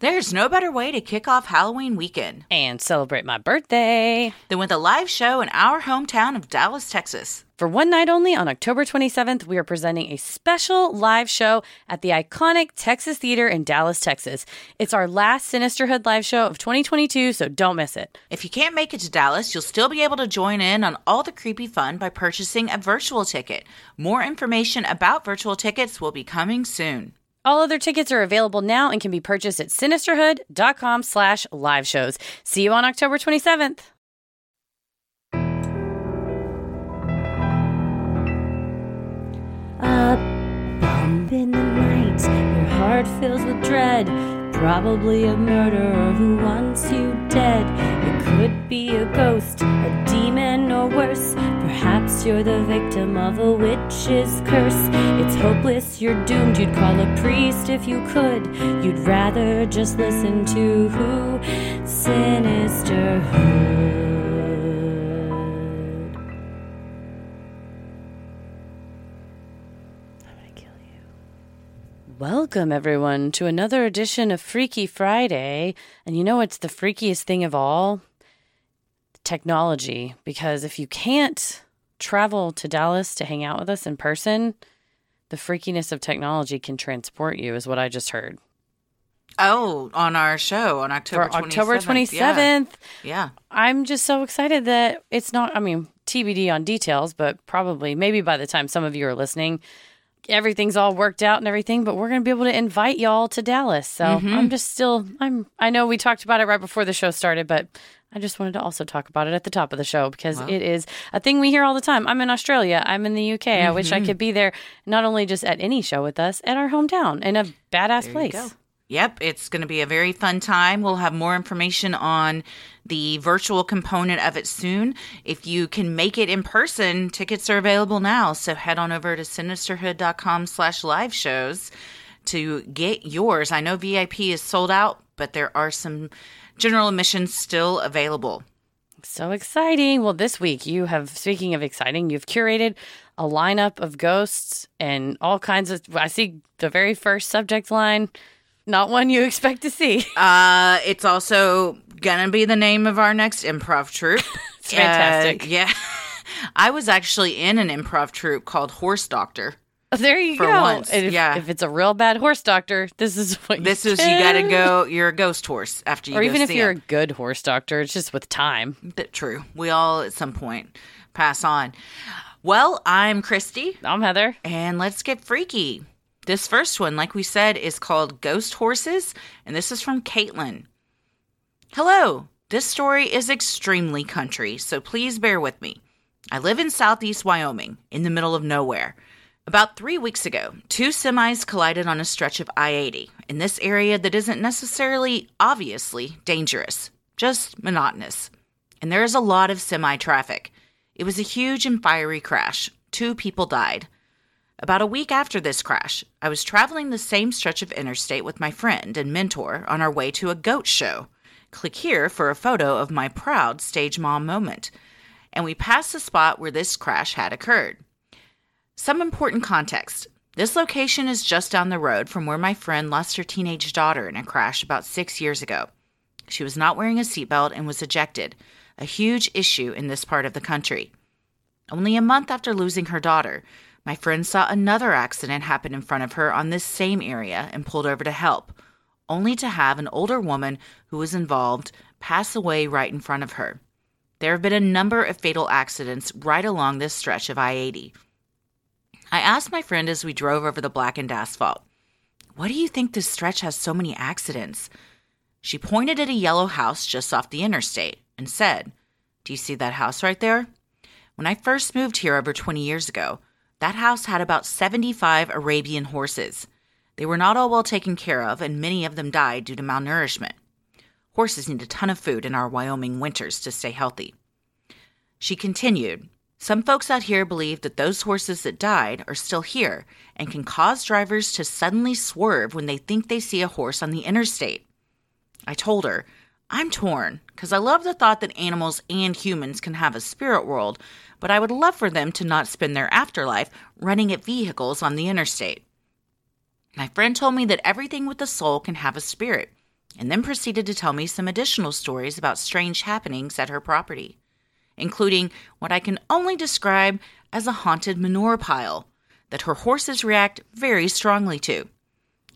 There's no better way to kick off Halloween weekend And celebrate my birthday. than with a live show in our hometown of Dallas, Texas. For one night only on October 27th, we are presenting a special live show at the iconic Texas Theater in Dallas, Texas. It's our last Sinisterhood live show of 2022, so don't miss it. If you can't make it to Dallas, you'll still be able to join in on all the creepy fun by purchasing a virtual ticket. More information about virtual tickets will be coming soon. All other tickets are available now and can be purchased at sinisterhood.com slash live shows. See you on October 27th. A bump in the night, your heart fills with dread. Probably a murderer who wants you dead. It could be a ghost, a demon, or worse. You're the victim of a witch's curse. It's hopeless, you're doomed. You'd call a priest if you could. You'd rather just listen to who? Sinisterhood. I'm gonna kill you. Welcome, everyone, to another edition of Freaky Friday. And you know what's the freakiest thing of all? Technology. Because if you can't travel to Dallas to hang out with us in person, the freakiness of technology can transport you, is what I just heard. Oh, on our show on October For October 27th. 27th, Yeah. yeah. I'm just so excited that it's not, I mean, TBD on details, but probably maybe by the time some of you are listening, everything's all worked out and everything, but we're going to be able to invite y'all to Dallas. So Mm-hmm. I'm just still, I'm, I know we talked about it right before the show started, but I just wanted to also talk about it at the top of the show because it is a thing we hear all the time. I'm in Australia. I'm in the UK. I wish Mm-hmm. I could be there, not only just at any show with us, at our hometown in a badass There place. Yep, it's going to be a very fun time. We'll have more information on the virtual component of it soon. If you can make it in person, tickets are available now. So head on over to sinisterhood.com slash live shows to get yours. I know VIP is sold out, but there are some general admissions still available. So exciting. Well, this week you have, speaking of exciting, you've curated a lineup of ghosts and all kinds of. I see the very first subject line, not one you expect to see. Uh, it's also gonna be the name of our next improv troupe. It's fantastic. Uh, yeah. I was actually in an improv troupe called Horse Doctor. Oh, there you For go. once, if, yeah. if it's a real bad horse doctor, this is what This you is you gotta go. You're a ghost horse after you Or even if you're him. a good horse doctor, it's just with time. Bit true. We all at some point pass on. Well, I'm Christy, I'm Heather. and let's get freaky. This first one, like we said, is called Ghost Horses, and this is from Caitlin. Hello. This story is extremely country, so please bear with me. I live in southeast Wyoming, in the middle of nowhere. About three weeks ago, two semis collided on a stretch of I 80 in this area that isn't necessarily obviously dangerous, just monotonous. And there is a lot of semi traffic. It was a huge and fiery crash. Two people died. About a week after this crash, I was traveling the same stretch of interstate with my friend and mentor on our way to a goat show. Click here for a photo of my proud stage mom moment. And we passed the spot where this crash had occurred. Some important context. This location is just down the road from where my friend lost her teenage daughter in a crash about six years ago. She was not wearing a seatbelt and was ejected, a huge issue in this part of the country. Only a month after losing her daughter, my friend saw another accident happen in front of her on this same area and pulled over to help, only to have an older woman who was involved pass away right in front of her. There have been a number of fatal accidents right along this stretch of I 80. I asked my friend as we drove over the blackened asphalt, Why do you think this stretch has so many accidents? She pointed at a yellow house just off the interstate and said, Do you see that house right there? When I first moved here over 20 years ago, that house had about 75 Arabian horses. They were not all well taken care of, and many of them died due to malnourishment. Horses need a ton of food in our Wyoming winters to stay healthy. She continued, Some folks out here believe that those horses that died are still here and can cause drivers to suddenly swerve when they think they see a horse on the interstate. I told her, I'm torn because I love the thought that animals and humans can have a spirit world, but I would love for them to not spend their afterlife running at vehicles on the interstate. My friend told me that everything with a soul can have a spirit, and then proceeded to tell me some additional stories about strange happenings at her property, including what I can only describe as a haunted manure pile that her horses react very strongly to.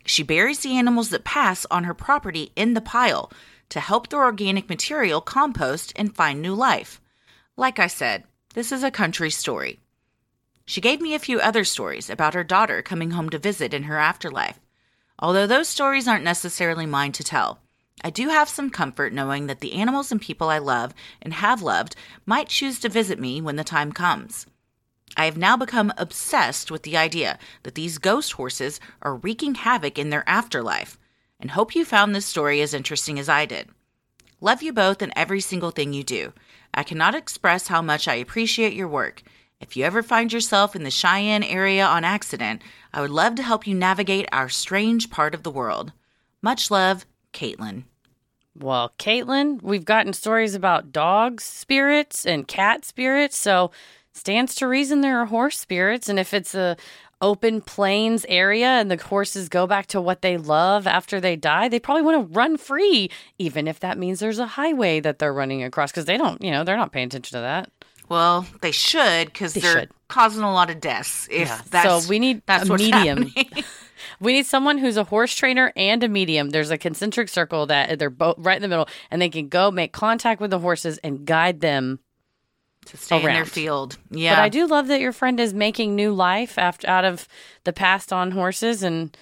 She buries the animals that pass on her property in the pile to help the organic material compost and find new life. Like I said, this is a country story. She gave me a few other stories about her daughter coming home to visit in her afterlife. Although those stories aren't necessarily mine to tell, I do have some comfort knowing that the animals and people I love and have loved might choose to visit me when the time comes. I have now become obsessed with the idea that these ghost horses are wreaking havoc in their afterlife, and hope you found this story as interesting as I did. Love you both and every single thing you do. I cannot express how much I appreciate your work. If you ever find yourself in the Cheyenne area on accident, I would love to help you navigate our strange part of the world. Much love, Caitlin. Well, Caitlin, we've gotten stories about dog spirits and cat spirits, so stands to reason there are horse spirits. And if it's a open plains area and the horses go back to what they love after they die, they probably want to run free, even if that means there's a highway that they're running across because they don't, you know, they're not paying attention to that. Well, they should because They are should. causing a lot of deaths. If Yeah, that's so we need that's a medium. We need someone who's a horse trainer and a medium. There's a concentric circle that they're both right in the middle, and they can go make contact with the horses and guide them. To stay in their field. Yeah, But I do love that your friend is making new life after out of the past on horses, and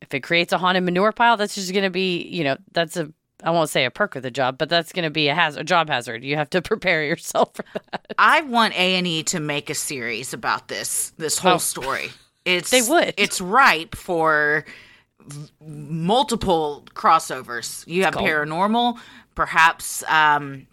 if it creates a haunted manure pile, that's just going to be, you know, that's a I won't say a perk of the job, but that's going to be a hazard, a job hazard. You have to prepare yourself for that. I want A and E to make a series about this this whole Oh. story. It's They would. It's ripe for multiple crossovers. You have paranormal, perhaps um,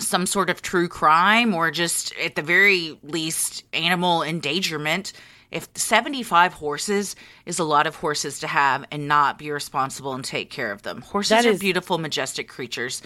some sort of true crime, or just at the very least animal endangerment. If 75 horses is a lot of horses to have and not be responsible and take care of them. Horses That are is- beautiful, majestic creatures.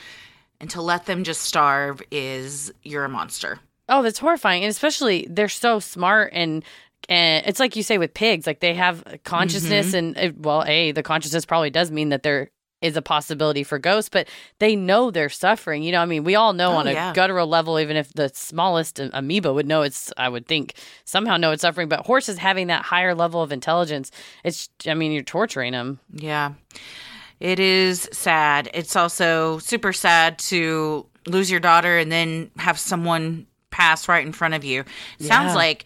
And to let them just starve is you're a monster. Oh, that's horrifying, and especially they're so smart and. And it's like you say with pigs, like they have consciousness, and uh, well, a the consciousness probably does mean that there is a possibility for ghosts, but they know they're suffering. You know, I mean, we all know Oh, on a yeah. guttural level, even if the smallest amoeba would know it's, I would think somehow know it's suffering. But horses having that higher level of intelligence, it's, I mean, you're torturing them. Yeah. It is sad. It's also super sad to lose your daughter and then have someone pass right in front of you. Sounds like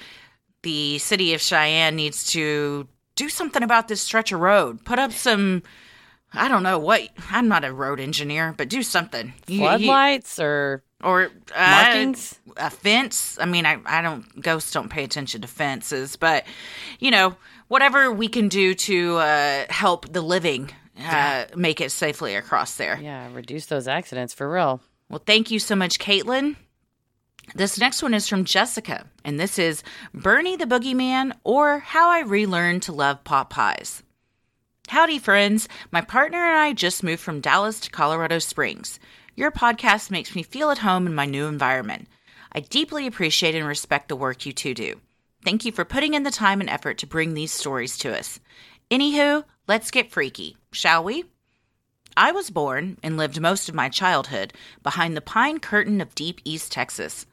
the city of Cheyenne needs to do something about this stretch of road. Put up some I don't know what I'm not a road engineer, but do something. You- you- Floodlights or or uh, markings. a fence. I mean, I, I don't, ghosts don't pay attention to fences, but, you know, whatever we can do to uh, help the living uh, make it safely across there. yeah, reduce those accidents for real. Well, thank you so much, Caitlin. This next one is from Jessica, and this is Bernie the Boogeyman or How I Relearned to Love Pot Pies. Howdy, friends. My partner and I just moved from Dallas to Colorado Springs. Your podcast makes me feel at home in my new environment. I deeply appreciate and respect the work you two do. Thank you for putting in the time and effort to bring these stories to us. Anywho, let's get freaky, shall we? I was born and lived most of my childhood behind the pine curtain of deep East Texas.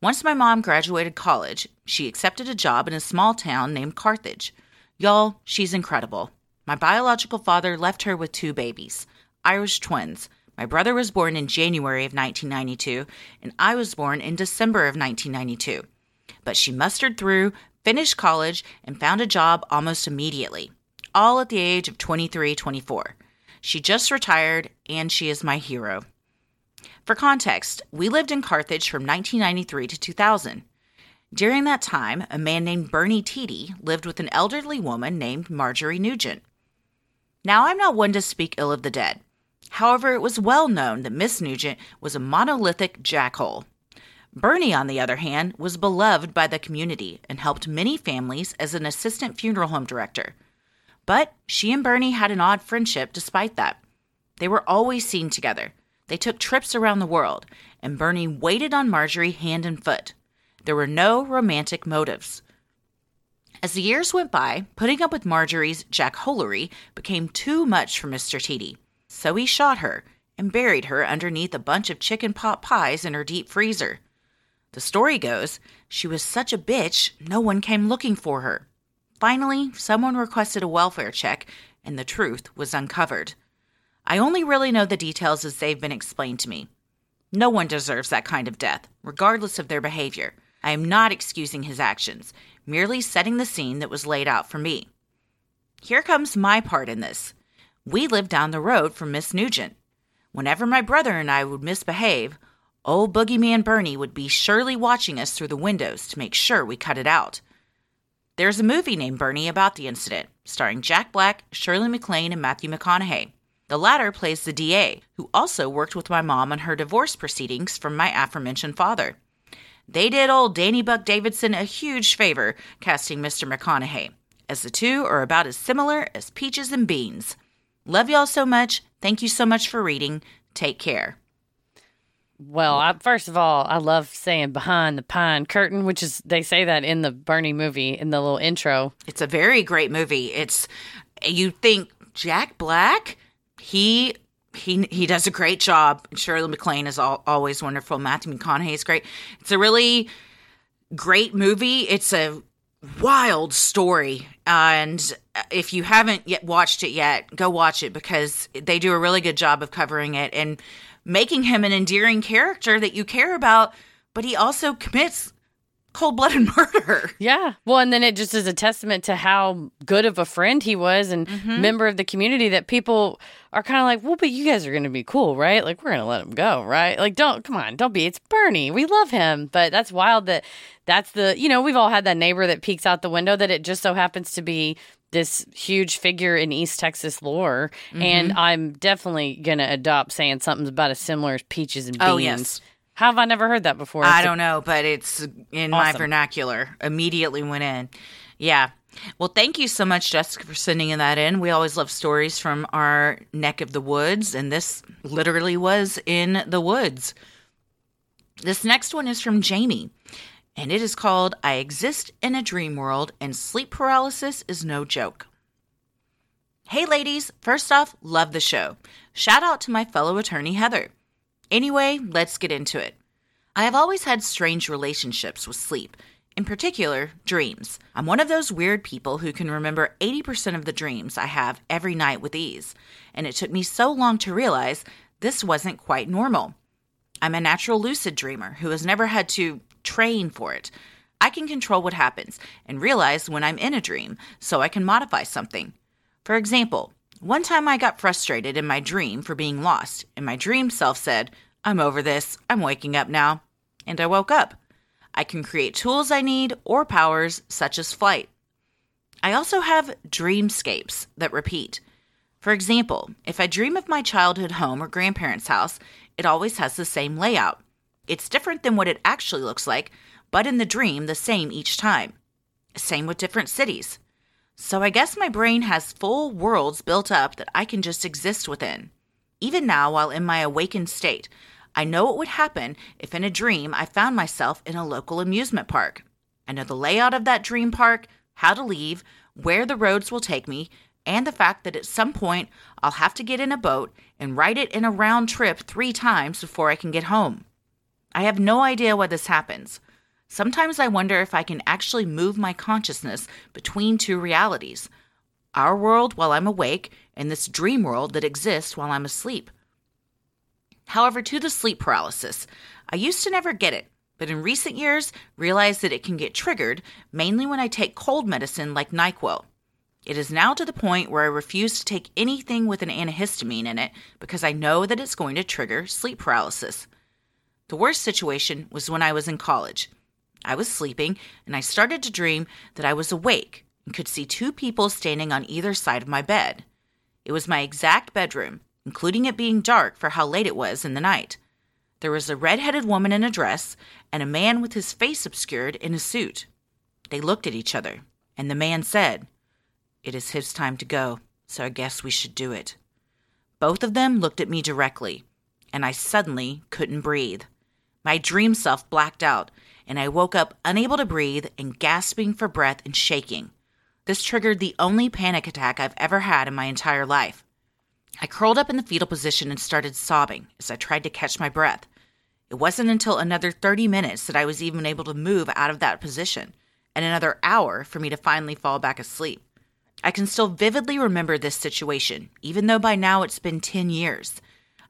Once my mom graduated college, she accepted a job in a small town named Carthage. Y'all, she's incredible. My biological father left her with two babies, Irish twins. My brother was born in January of 1992, and I was born in December of 1992. But she mustered through, finished college, and found a job almost immediately, all at the age of 23 24. She just retired, and she is my hero. For context, we lived in Carthage from 1993 to 2000. During that time, a man named Bernie Tiede lived with an elderly woman named Marjorie Nugent. Now, I'm not one to speak ill of the dead. However, it was well known that Miss Nugent was a monolithic jackhole. Bernie, on the other hand, was beloved by the community and helped many families as an assistant funeral home director. But she and Bernie had an odd friendship despite that. They were always seen together. They took trips around the world, and Bernie waited on Marjorie hand and foot. There were no romantic motives. As the years went by, putting up with Marjorie's jackholery became too much for Mr. Tiede. So he shot her and buried her underneath a bunch of chicken pot pies in her deep freezer. The story goes she was such a bitch, no one came looking for her. Finally, someone requested a welfare check, and the truth was uncovered. I only really know the details as they've been explained to me. No one deserves that kind of death, regardless of their behavior. I am not excusing his actions, merely setting the scene that was laid out for me. Here comes my part in this. We lived down the road from Miss Nugent. Whenever my brother and I would misbehave, old Boogeyman Bernie would be surely watching us through the windows to make sure we cut it out. There's a movie named Bernie about the incident, starring Jack Black, Shirley MacLaine, and Matthew McConaughey. The latter plays the DA, who also worked with my mom on her divorce proceedings from my aforementioned father. They did old Danny Buck Davidson a huge favor casting Mr. McConaughey, as the two are about as similar as peaches and beans. Love y'all so much. Thank you so much for reading. Take care. Well, I, first of all, I love saying behind the pine curtain, which is they say that in the Bernie movie in the little intro. It's a very great movie. It's you think Jack Black, he he he does a great job. Shirley MacLaine is all, always wonderful. Matthew McConaughey is great. It's a really great movie. It's a wild story, and if you haven't yet watched it yet, go watch it because they do a really good job of covering it and making him an endearing character that you care about. But he also commits cold blooded murder. Yeah. Well, and then it just is a testament to how good of a friend he was and mm-hmm. member of the community that people are kind of like, well, but you guys are going to be cool, right? Like, we're going to let him go, right? Like, don't, come on, don't be. It's Bernie. We love him. But that's wild that that's the, you know, we've all had that neighbor that peeks out the window that it just so happens to be this huge figure in East Texas lore. And mm-hmm. I'm definitely going to adopt saying something about as similar as peaches and oh, beans. Oh, yes. How have I never heard that before? I It's a- don't know, but it's in my vernacular. Immediately went in. Yeah. Well, thank you so much, Jessica, for sending that in. We always love stories from our neck of the woods, and this literally was in the woods. This next one is from Jamie, and it is called I Exist in a Dream World, and Sleep Paralysis is No Joke. Hey, ladies. First off, love the show. Shout out to my fellow attorney, Heather. Anyway, let's get into it. I have always had strange relationships with sleep, in particular, dreams. I'm one of those weird people who can remember 80% of the dreams I have every night with ease, and it took me so long to realize this wasn't quite normal. I'm a natural lucid dreamer who has never had to train for it. I can control what happens and realize when I'm in a dream so I can modify something. For example, one time I got frustrated in my dream for being lost, and my dream self said, I'm over this, I'm waking up now. And I woke up. I can create tools I need or powers such as flight. I also have dreamscapes that repeat. For example, if I dream of my childhood home or grandparents' house, it always has the same layout. It's different than what it actually looks like, but in the dream, the same each time. Same with different cities. So I guess my brain has full worlds built up that I can just exist within. Even now, while in my awakened state, I know what would happen if in a dream I found myself in a local amusement park. I know the layout of that dream park, how to leave, where the roads will take me, and the fact that at some point I'll have to get in a boat and ride it in a round trip three times before I can get home. I have no idea why this happens. Sometimes I wonder if I can actually move my consciousness between two realities our world while I'm awake and this dream world that exists while I'm asleep. However, to the sleep paralysis, I used to never get it, but in recent years realized that it can get triggered mainly when I take cold medicine like NyQuil. It is now to the point where I refuse to take anything with an antihistamine in it because I know that it's going to trigger sleep paralysis. The worst situation was when I was in college. I was sleeping and I started to dream that I was awake and could see two people standing on either side of my bed. It was my exact bedroom, including it being dark for how late it was in the night. There was a red headed woman in a dress and a man with his face obscured in a suit. They looked at each other, and the man said, It is his time to go, so I guess we should do it. Both of them looked at me directly, and I suddenly couldn't breathe. My dream self blacked out, and I woke up unable to breathe and gasping for breath and shaking. This triggered the only panic attack I've ever had in my entire life. I curled up in the fetal position and started sobbing as I tried to catch my breath. It wasn't until another 30 minutes that I was even able to move out of that position, and another hour for me to finally fall back asleep. I can still vividly remember this situation, even though by now it's been 10 years.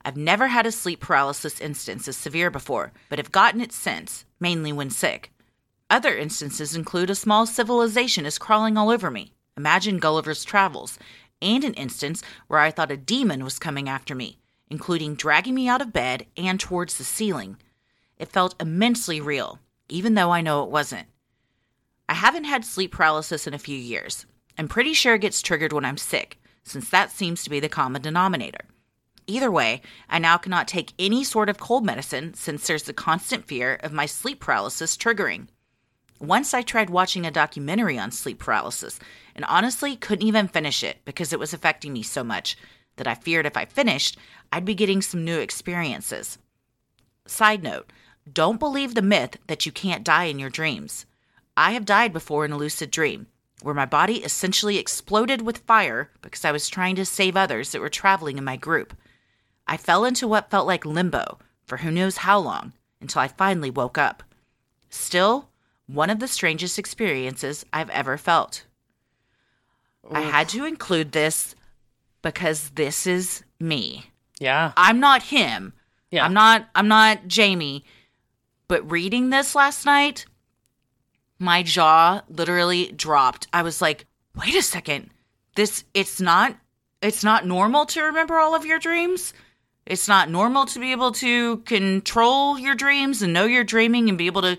I've never had a sleep paralysis instance as severe before, but have gotten it since, mainly when sick. Other instances include a small civilization is crawling all over me. Imagine Gulliver's Travels, and an instance where I thought a demon was coming after me, including dragging me out of bed and towards the ceiling. It felt immensely real, even though I know it wasn't. I haven't had sleep paralysis in a few years. I'm pretty sure it gets triggered when I'm sick, since that seems to be the common denominator. Either way, I now cannot take any sort of cold medicine since there's the constant fear of my sleep paralysis triggering. Once I tried watching a documentary on sleep paralysis and honestly couldn't even finish it because it was affecting me so much that I feared if I finished, I'd be getting some new experiences. Side note don't believe the myth that you can't die in your dreams. I have died before in a lucid dream, where my body essentially exploded with fire because I was trying to save others that were traveling in my group. I fell into what felt like limbo for who knows how long until I finally woke up. Still, one of the strangest experiences I've ever felt. I had to include this because this is me. Yeah. I'm not him. Yeah. I'm not I'm not Jamie. But reading this last night, my jaw literally dropped. I was like, "Wait a second. This it's not it's not normal to remember all of your dreams. It's not normal to be able to control your dreams and know you're dreaming and be able to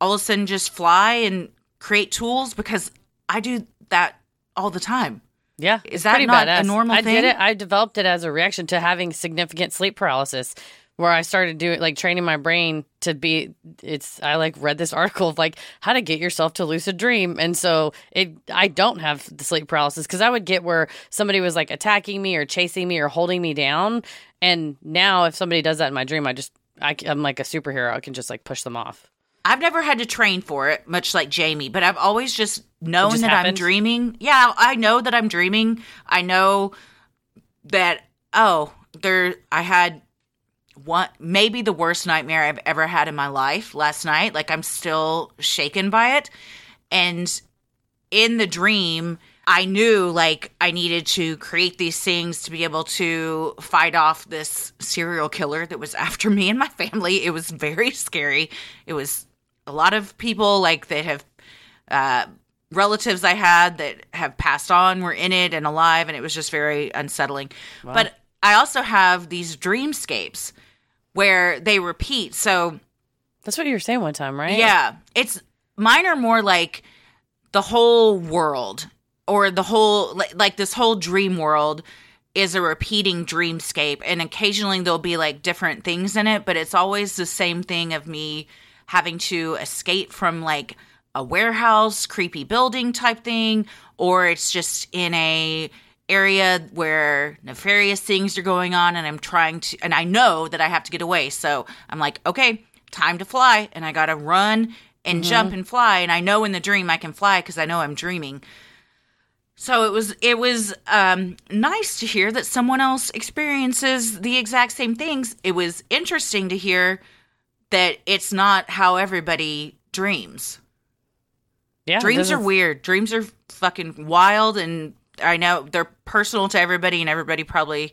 all of a sudden just fly and create tools because I do that all the time. Yeah, Is that not a normal I thing? did it. I developed it as a reaction to having significant sleep paralysis, where I started doing like training my brain to be. It's I like read this article of like how to get yourself to lucid dream, and so it. I don't have the sleep paralysis because I would get where somebody was like attacking me or chasing me or holding me down, and now if somebody does that in my dream, I just I, I'm like a superhero. I can just like push them off. I've never had to train for it, much like Jamie, but I've always just known just that I'm dreaming. Yeah, I know that I'm dreaming. I know that oh, there I had one maybe the worst nightmare I've ever had in my life last night. Like I'm still shaken by it. And in the dream, I knew like I needed to create these things to be able to fight off this serial killer that was after me and my family. It was very scary. It was a lot of people like that have uh, relatives I had that have passed on were in it and alive, and it was just very unsettling. But I also have these dreamscapes where they repeat. So That's what you were saying one time, right? yeah, it's mine are more like the whole world or the whole like, like this whole dream world is a repeating dreamscape and occasionally there'll be like different things in it, but it's always the same thing of me having to escape from like a warehouse, creepy building type thing or it's just in a area where nefarious things are going on and I'm trying to and I know that I have to get away. So I'm like, okay, time to fly and I got to run and jump and fly and I know in the dream I can fly cuz I know I'm dreaming. So it was it was um nice to hear that someone else experiences the exact same things. It was interesting to hear that it's not how everybody dreams. yeah. Dreams are weird. Dreams are fucking wild, and I know they're personal to everybody, and everybody probably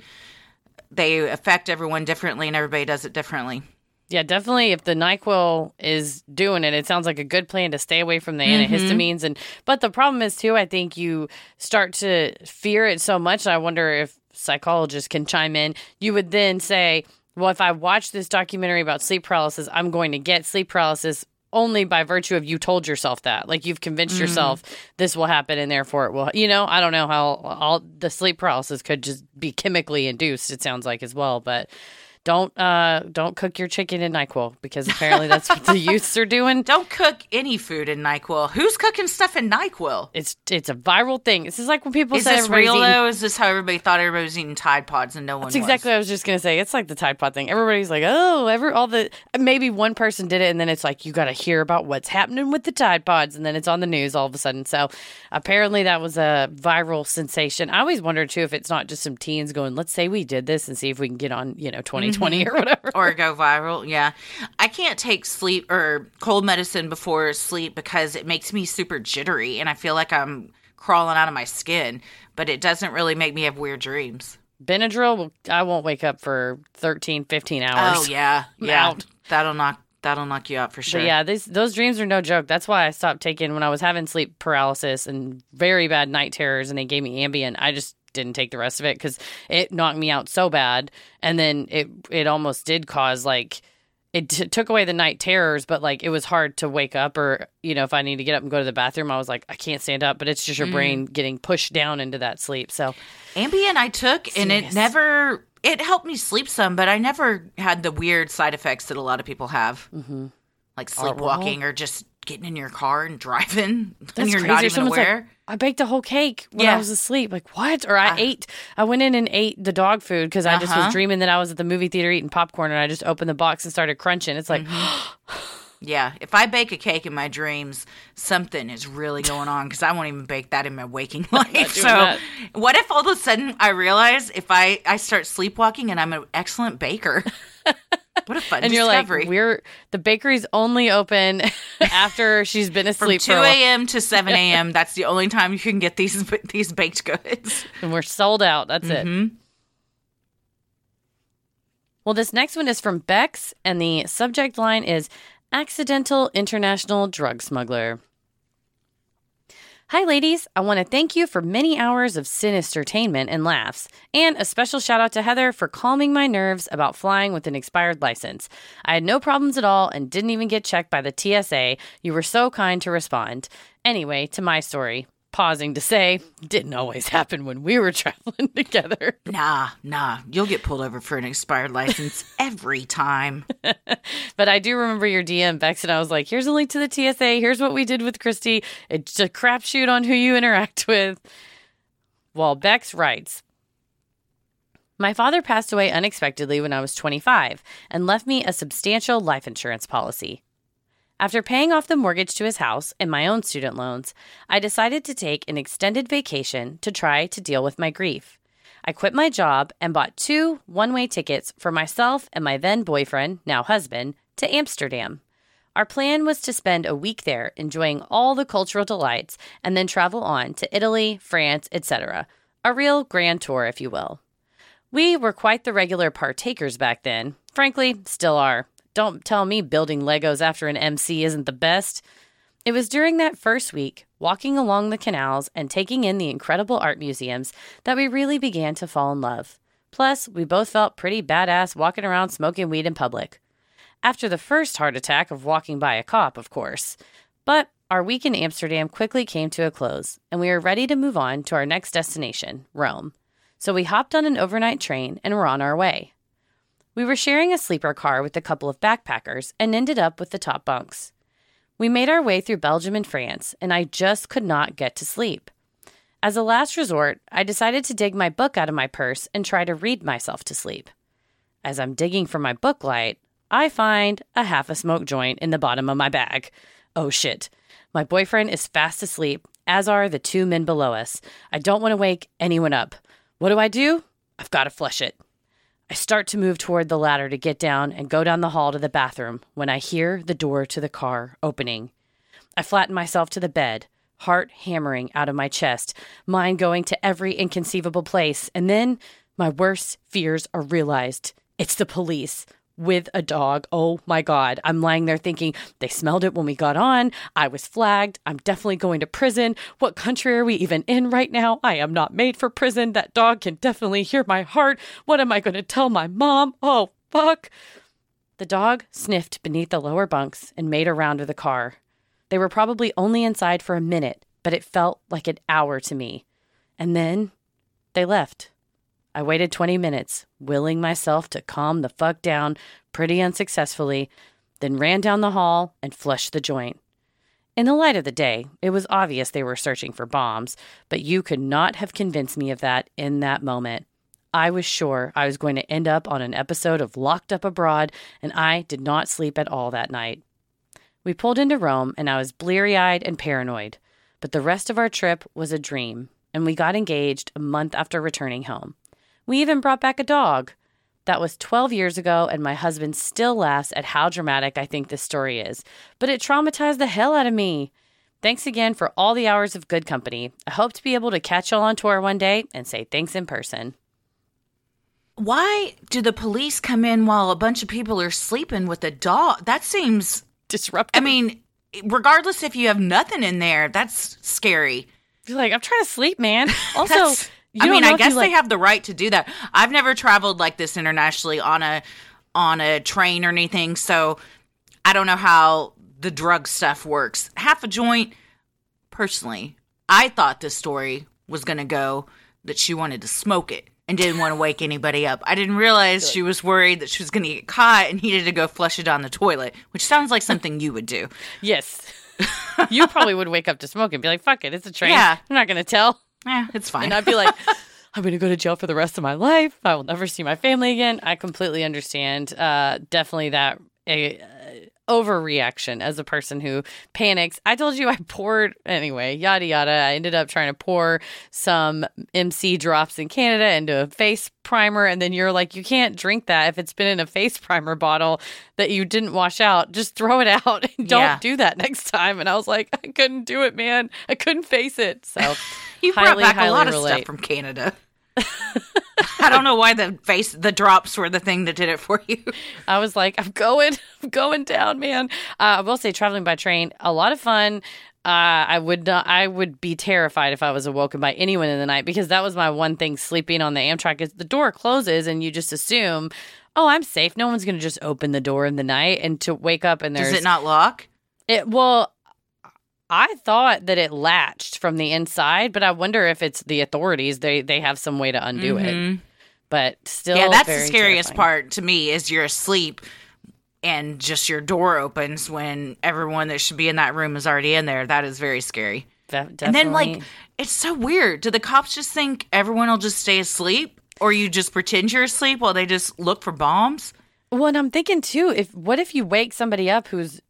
they affect everyone differently, and everybody does it differently. Yeah, definitely. If the Nyquil is doing it, it sounds like a good plan to stay away from the Mm-hmm. antihistamines. And but the problem is too, I think you start to fear it so much. I wonder if psychologists can chime in. You would then say, "Well, if I watch this documentary about sleep paralysis, I'm going to get sleep paralysis." Only by virtue of you told yourself that, like you've convinced mm-hmm. yourself this will happen, and therefore it will. You know, I don't know how all the sleep paralysis could just be chemically induced. It sounds like as well, but don't uh don't cook your chicken in NyQuil because apparently that's what the youths are doing. Don't cook any food in NyQuil. Who's cooking stuff in NyQuil? It's it's a viral thing. This is like when people Is say this real eating- though? Is this how everybody thought everybody was eating Tide Pods and no one That's exactly what I was just gonna say. It's like the Tide Pod thing. Everybody's like, oh, every all the maybe one person did it, and then it's like you got to hear about what's happening with the Tide Pods, and then it's on the news all of a sudden. So apparently that was a viral sensation. I always wonder too if it's not just some teens going, let's say we did this and see if we can get on, you know, 2020 or mm-hmm. whatever. or go viral. Yeah. I can't take sleep or cold medicine before sleep because it makes me super jittery and I feel like I'm crawling out of my skin, but it doesn't really make me have weird dreams. Benadryl, I won't wake up for 13, 15 hours. Oh yeah. Yeah. out. That'll knock that'll knock you out for sure. But yeah, these those dreams are no joke. That's why I stopped taking when I was having sleep paralysis and very bad night terrors, and they gave me Ambien. I just didn't take the rest of it because it knocked me out so bad, and then it it almost did cause like it t- took away the night terrors, but like it was hard to wake up or you know if I need to get up and go to the bathroom, I was like I can't stand up, but it's just your brain getting pushed down into that sleep. So Ambien I took and it never it helped me sleep some, but I never had the weird side effects that a lot of people have. Mm-hmm. Like sleepwalking or just getting in your car and driving and you're crazy. not even someone's aware. Like, I baked a whole cake when I was asleep. Like what? Or I ate. I went in and ate the dog food because I just Uh-huh. was dreaming that I was at the movie theater eating popcorn, and I just opened the box and started crunching. It's like Mm-hmm. Yeah, if I bake a cake in my dreams, something is really going on because I won't even bake that in my waking life. So, that. what if all of a sudden I realize if I I start sleepwalking and I'm an excellent baker? what a fun and you're discovery! like, we're the bakery's only open after she's been From asleep two for a a.m. to seven a.m. That's the only time you can get these these baked goods. and we're sold out. That's it. Mm-hmm. Well, this next one is from Bex, and the subject line is Accidental International Drug Smuggler. Hi, ladies. I want to thank you for many hours of sinistertainment and laughs, and a special shout out to Heather for calming my nerves about flying with an expired license. I had no problems at all and didn't even get checked by the TSA. You were so kind to respond. Anyway, to my story. Pausing to say, didn't always happen when we were traveling together. Nah, nah, you'll get pulled over for an expired license every time. But I do remember your DM, Bex, and I was like, here's a link to the TSA. Here's what we did with Christy. It's a crapshoot on who you interact with. Well, Bex writes My father passed away unexpectedly when I was 25 and left me a substantial life insurance policy. After paying off the mortgage to his house and my own student loans, I decided to take an extended vacation to try to deal with my grief. I quit my job and bought two one way tickets for myself and my then boyfriend, now husband, to Amsterdam. Our plan was to spend a week there enjoying all the cultural delights and then travel on to Italy, France, etc. A real grand tour, if you will. We were quite the regular partakers back then. Frankly, still are. Don't tell me building Legos after an MC isn't the best. It was during that first week, walking along the canals and taking in the incredible art museums, that we really began to fall in love. Plus, we both felt pretty badass walking around smoking weed in public. After the first heart attack of walking by a cop, of course. But our week in Amsterdam quickly came to a close, and we were ready to move on to our next destination, Rome. So we hopped on an overnight train and were on our way. We were sharing a sleeper car with a couple of backpackers and ended up with the top bunks. We made our way through Belgium and France, and I just could not get to sleep. As a last resort, I decided to dig my book out of my purse and try to read myself to sleep. As I'm digging for my book light, I find a half a smoke joint in the bottom of my bag. Oh shit. My boyfriend is fast asleep, as are the two men below us. I don't want to wake anyone up. What do I do? I've got to flush it. I start to move toward the ladder to get down and go down the hall to the bathroom when I hear the door to the car opening. I flatten myself to the bed, heart hammering out of my chest, mind going to every inconceivable place, and then my worst fears are realized. It's the police with a dog. Oh my God. I'm lying there thinking, they smelled it when we got on. I was flagged. I'm definitely going to prison. What country are we even in right now? I am not made for prison. That dog can definitely hear my heart. What am I going to tell my mom? Oh, fuck. The dog sniffed beneath the lower bunks and made a round of the car. They were probably only inside for a minute, but it felt like an hour to me. And then they left. I waited 20 minutes, willing myself to calm the fuck down pretty unsuccessfully, then ran down the hall and flushed the joint. In the light of the day, it was obvious they were searching for bombs, but you could not have convinced me of that in that moment. I was sure I was going to end up on an episode of Locked Up Abroad, and I did not sleep at all that night. We pulled into Rome, and I was bleary eyed and paranoid, but the rest of our trip was a dream, and we got engaged a month after returning home. We even brought back a dog. That was 12 years ago, and my husband still laughs at how dramatic I think this story is. But it traumatized the hell out of me. Thanks again for all the hours of good company. I hope to be able to catch y'all on tour one day and say thanks in person. Why do the police come in while a bunch of people are sleeping with a dog? That seems. Disruptive. I mean, regardless if you have nothing in there, that's scary. You're like, I'm trying to sleep, man. Also, I mean, I if you, guess like- they have the right to do that. I've never traveled like this internationally on a on a train or anything, so I don't know how the drug stuff works. Half a joint, personally, I thought this story was going to go that she wanted to smoke it and didn't want to wake anybody up. I didn't realize she was worried that she was going to get caught and needed to go flush it down the toilet, which sounds like something you would do. Yes. you probably would wake up to smoke and be like, fuck it, it's a train. Yeah. I'm not going to tell. Yeah, it's fine. And I'd be like, I'm going to go to jail for the rest of my life. I will never see my family again. I completely understand. Uh, definitely that a, uh, overreaction as a person who panics. I told you I poured, anyway, yada yada. I ended up trying to pour some MC drops in Canada into a face primer. And then you're like, you can't drink that if it's been in a face primer bottle that you didn't wash out. Just throw it out and don't Yeah. do that next time. And I was like, I couldn't do it, man. I couldn't face it. So. You brought Highly, back a lot of stuff from Canada. I don't know why the face the drops were the thing that did it for you. I was like, I'm going, I'm going down, man. Uh, I will say, traveling by train, a lot of fun. Uh, I would not, I would be terrified if I was awoken by anyone in the night because that was my one thing. Sleeping on the Amtrak is the door closes and you just assume, oh, I'm safe. No one's going to just open the door in the night and to wake up and there's Does it not lock? it. Well, I thought that it latched from the inside, but I wonder if it's the authorities. They they have some way to undo it. Mhm. But still, Yeah, that's the scariest terrifying. part to me is you're asleep and just your door opens when everyone that should be in that room is already in there. That is very scary. De- And then like it's so weird. Do the cops just think everyone will just stay asleep or you just pretend you're asleep while they just look for bombs? Well, and I'm thinking too, if what if you wake somebody up who's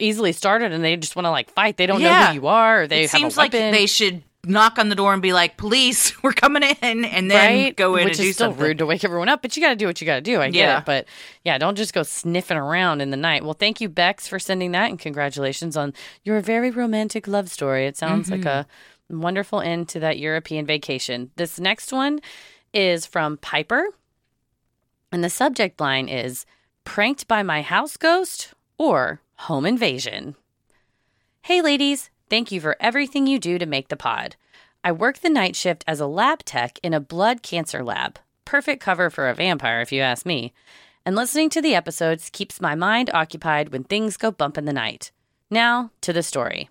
easily started and they just want to like fight? They don't know who you are. Or they seems a like they should knock on the door and be like, "Police, we're coming in," and then right? go in Which and do is still something. rude to wake everyone up, but you got to do what you got to do. I get Yeah. it, but yeah, don't just go sniffing around in the night. Well, thank you, Bex, for sending that, and congratulations on your very romantic love story. It sounds like a Mm-hmm. wonderful end to that European vacation. This next one is from Piper, and the subject line is "Pranked by my house ghost" or "Home invasion." Hey, ladies, thank you for everything you do to make the pod. I work the night shift as a lab tech in a blood cancer lab. Perfect cover for a vampire, if you ask me. And listening to the episodes keeps my mind occupied when things go bump in the night. Now, to the story.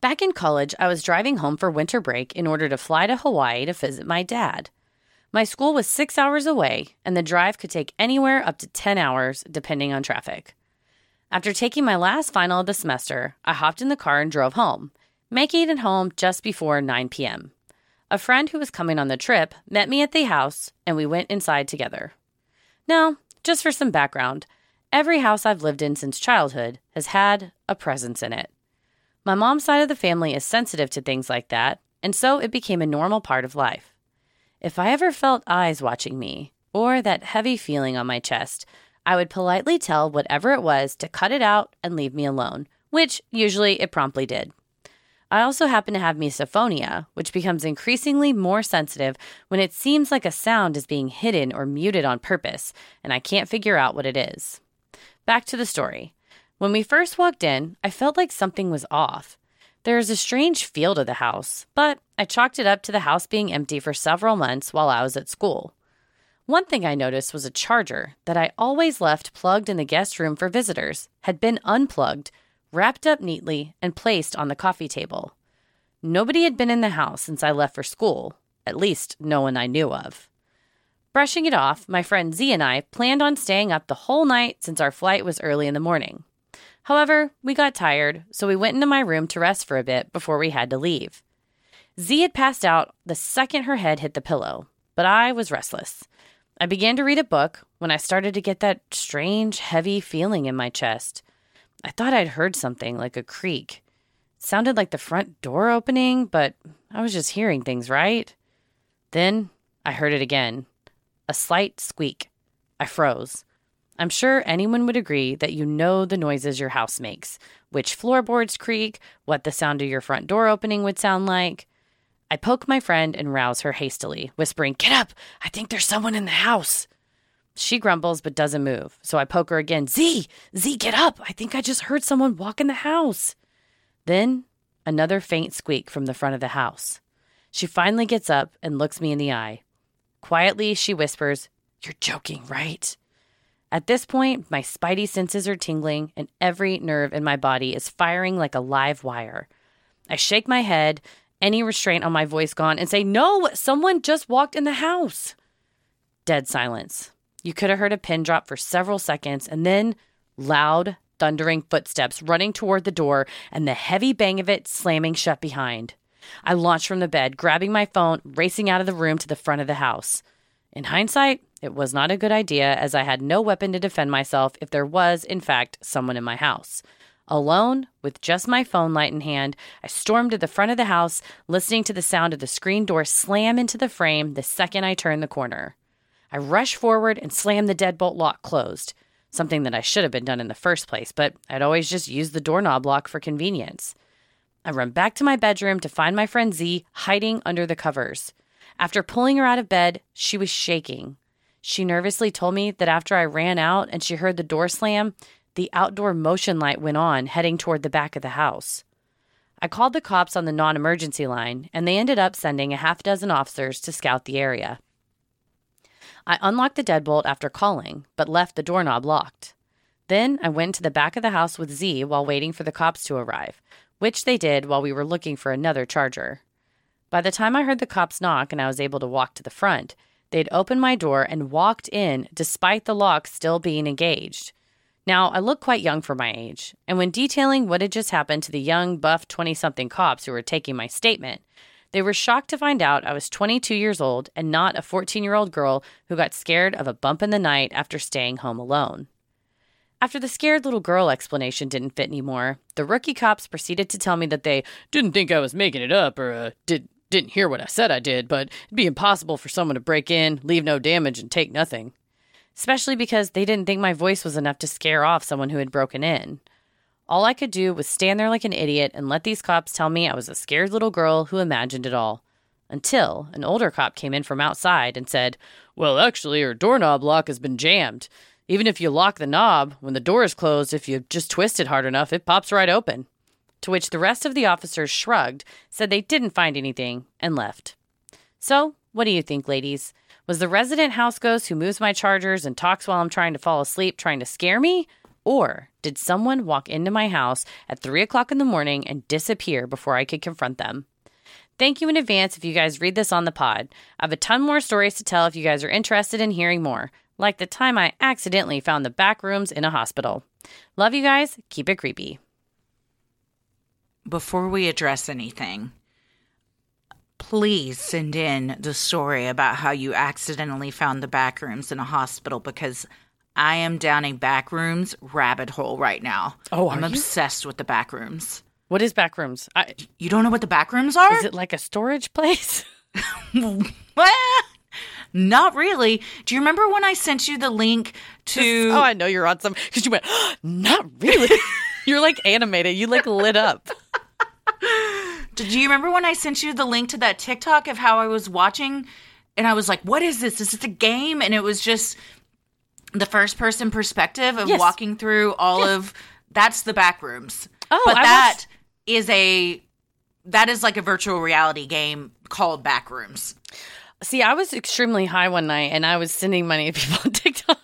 Back in college, I was driving home for winter break in order to fly to Hawaii to visit my dad. My school was six hours away, and the drive could take anywhere up to 10 hours, depending on traffic. After taking my last final of the semester, I hopped in the car and drove home, making it home just before 9 p.m. A friend who was coming on the trip met me at the house, and we went inside together. Now, just for some background, every house I've lived in since childhood has had a presence in it. My mom's side of the family is sensitive to things like that, and so it became a normal part of life. If I ever felt eyes watching me, or that heavy feeling on my chest, I would politely tell whatever it was to cut it out and leave me alone, which usually it promptly did. I also happen to have misophonia, which becomes increasingly more sensitive when it seems like a sound is being hidden or muted on purpose, and I can't figure out what it is. Back to the story. When we first walked in, I felt like something was off. There is a strange feel to the house, but I chalked it up to the house being empty for several months while I was at school. One thing I noticed was a charger that I always left plugged in the guest room for visitors had been unplugged, wrapped up neatly, and placed on the coffee table. Nobody had been in the house since I left for school, at least no one I knew of. Brushing it off, my friend Z and I planned on staying up the whole night since our flight was early in the morning. However, we got tired, so we went into my room to rest for a bit before we had to leave. Z had passed out the second her head hit the pillow, but I was restless. I began to read a book when I started to get that strange, heavy feeling in my chest. I thought I'd heard something like a creak. It sounded like the front door opening, but I was just hearing things, right? Then I heard it again a slight squeak. I froze. I'm sure anyone would agree that you know the noises your house makes, which floorboards creak, what the sound of your front door opening would sound like. I poke my friend and rouse her hastily, whispering, Get up! I think there's someone in the house. She grumbles but doesn't move, so I poke her again. Z! Z, get up! I think I just heard someone walk in the house. Then another faint squeak from the front of the house. She finally gets up and looks me in the eye. Quietly, she whispers, You're joking, right? At this point, my spidey senses are tingling and every nerve in my body is firing like a live wire. I shake my head, any restraint on my voice gone, and say, No, someone just walked in the house. Dead silence. You could have heard a pin drop for several seconds and then loud, thundering footsteps running toward the door and the heavy bang of it slamming shut behind. I launched from the bed, grabbing my phone, racing out of the room to the front of the house. In hindsight, it was not a good idea as I had no weapon to defend myself if there was, in fact, someone in my house. Alone, with just my phone light in hand, I stormed to the front of the house, listening to the sound of the screen door slam into the frame the second I turned the corner. I rushed forward and slammed the deadbolt lock closed, something that I should have been done in the first place, but I'd always just used the doorknob lock for convenience. I run back to my bedroom to find my friend Z hiding under the covers. After pulling her out of bed, she was shaking. She nervously told me that after I ran out and she heard the door slam, the outdoor motion light went on, heading toward the back of the house. I called the cops on the non emergency line, and they ended up sending a half dozen officers to scout the area. I unlocked the deadbolt after calling, but left the doorknob locked. Then I went to the back of the house with Z while waiting for the cops to arrive, which they did while we were looking for another charger. By the time I heard the cops knock and I was able to walk to the front, they'd opened my door and walked in despite the lock still being engaged. Now, I look quite young for my age, and when detailing what had just happened to the young, buff 20 something cops who were taking my statement, they were shocked to find out I was 22 years old and not a 14 year old girl who got scared of a bump in the night after staying home alone. After the scared little girl explanation didn't fit anymore, the rookie cops proceeded to tell me that they didn't think I was making it up or uh, did, didn't hear what I said I did, but it'd be impossible for someone to break in, leave no damage, and take nothing. Especially because they didn't think my voice was enough to scare off someone who had broken in. All I could do was stand there like an idiot and let these cops tell me I was a scared little girl who imagined it all. Until an older cop came in from outside and said, Well, actually, your doorknob lock has been jammed. Even if you lock the knob, when the door is closed, if you just twist it hard enough, it pops right open. To which the rest of the officers shrugged, said they didn't find anything, and left. So, what do you think, ladies? Was the resident house ghost who moves my chargers and talks while I'm trying to fall asleep trying to scare me? Or did someone walk into my house at 3 o'clock in the morning and disappear before I could confront them? Thank you in advance if you guys read this on the pod. I have a ton more stories to tell if you guys are interested in hearing more, like the time I accidentally found the back rooms in a hospital. Love you guys. Keep it creepy. Before we address anything, please send in the story about how you accidentally found the back rooms in a hospital because I am down a backrooms rabbit hole right now. Oh, I'm you? obsessed with the backrooms. What is back rooms? I, You don't know what the backrooms are? is it like a storage place? Well, Not really. Do you remember when I sent you the link to? oh, I know you're on some because you went, not really. you're like animated. You like lit up. Did you remember when I sent you the link to that TikTok of how I was watching, and I was like, "What is this? Is this a game?" And it was just the first person perspective of Yes. walking through all of. That's the back rooms. Oh, but I that watched- is a that is like a virtual reality game called Backrooms. See, I was extremely high one night and I was sending money to people on TikTok.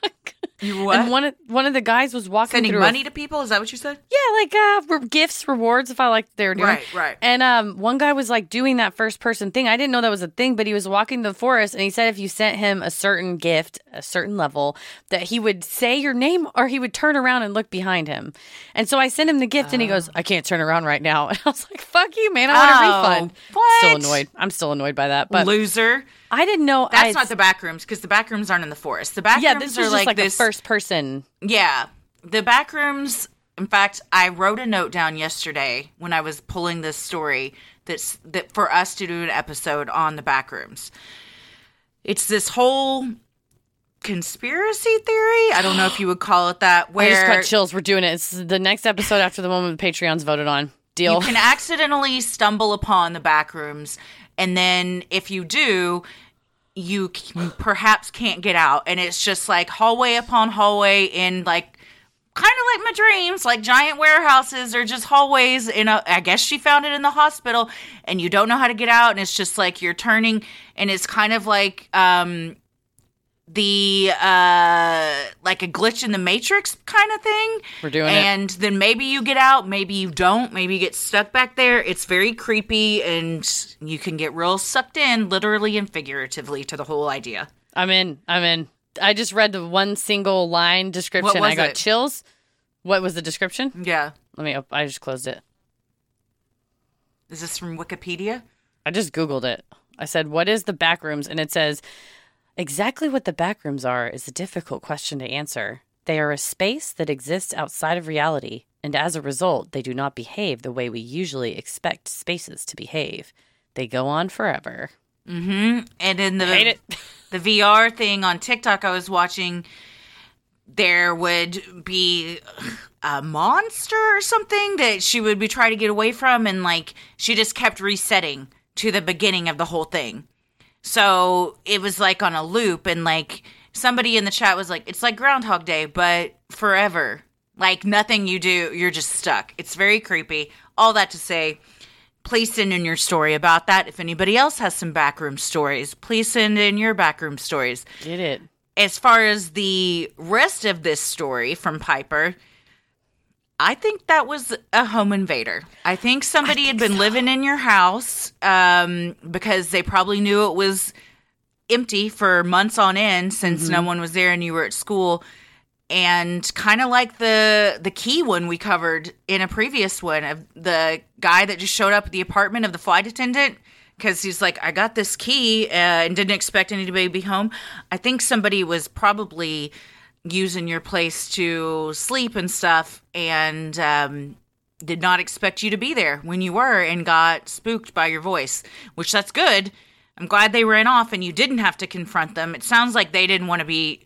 You what? And one of one of the guys was walking Sending through a- money to people? Is that what you said? yeah, like uh, re- gifts, rewards. If I like they were doing Right, right. And um, one guy was like doing that first person thing. I didn't know that was a thing, but he was walking the forest, and he said if you sent him a certain gift, a certain level, that he would say your name, or he would turn around and look behind him. And so I sent him the gift, and he goes, "I can't turn around right now." And I was like, "Fuck you, man! I want Oh, a refund." what? Still annoyed. I'm still annoyed by that, but Loser. I didn't know. That's I, not the back rooms because the back rooms aren't in the forest. The back yeah. rooms This are like, like this. the first person. Yeah. The back rooms, in fact, I wrote a note down yesterday when I was pulling this story that's that for us to do an episode on the back rooms. It's this whole conspiracy theory. I don't know if you would call it that. Where I just got chills. We're doing it. It's the next episode after the one with the Patreons voted on. Deal. you can accidentally stumble upon the back rooms, and then if you do, you perhaps can't get out, and it's just like hallway upon hallway in like kind of like my dreams, like giant warehouses or just hallways. In a, I guess she found it in the hospital, and you don't know how to get out, and it's just like you're turning, and it's kind of like um the uh like a glitch in the matrix kind of thing We're doing it. and then maybe you get out maybe you don't maybe you get stuck back there it's very creepy and you can get real sucked in literally and figuratively to the whole idea I'm in. I'm in. I just read the one single line description. I got it? chills. What was the description? yeah Let me. I just closed it. is this from wikipedia I just googled it. I said, "What is the back rooms?" And it says, "Exactly what the back rooms are is a difficult question to answer. They are a space that exists outside of reality, and as a result, they do not behave the way we usually expect spaces to behave. They go on forever." mm-hmm and in the the VR thing on TikTok I was watching, there would be a monster or something that she would be trying to get away from, and like she just kept resetting to the beginning of the whole thing. So it was like on a loop, and like somebody in the chat was like, "It's like Groundhog Day, but forever. Like nothing you do, you're just stuck. It's very creepy." All that to say, please send in your story about that. If anybody else has some backroom stories, please send in your backroom stories. Get it? As far as the rest of this story from Piper, I think that was a home invader. I think somebody had been living in your house um, because they probably knew it was empty for months on end since no one was there and you were at school. And kind of like the the key one we covered in a previous one of the guy that just showed up at the apartment of the flight attendant because he's like, I got this key uh, and didn't expect anybody to be home. I think somebody was probably using your place to sleep and stuff and um, did not expect you to be there when you were and got spooked by your voice, which that's good. I'm glad they ran off and you didn't have to confront them. It sounds like they didn't want to be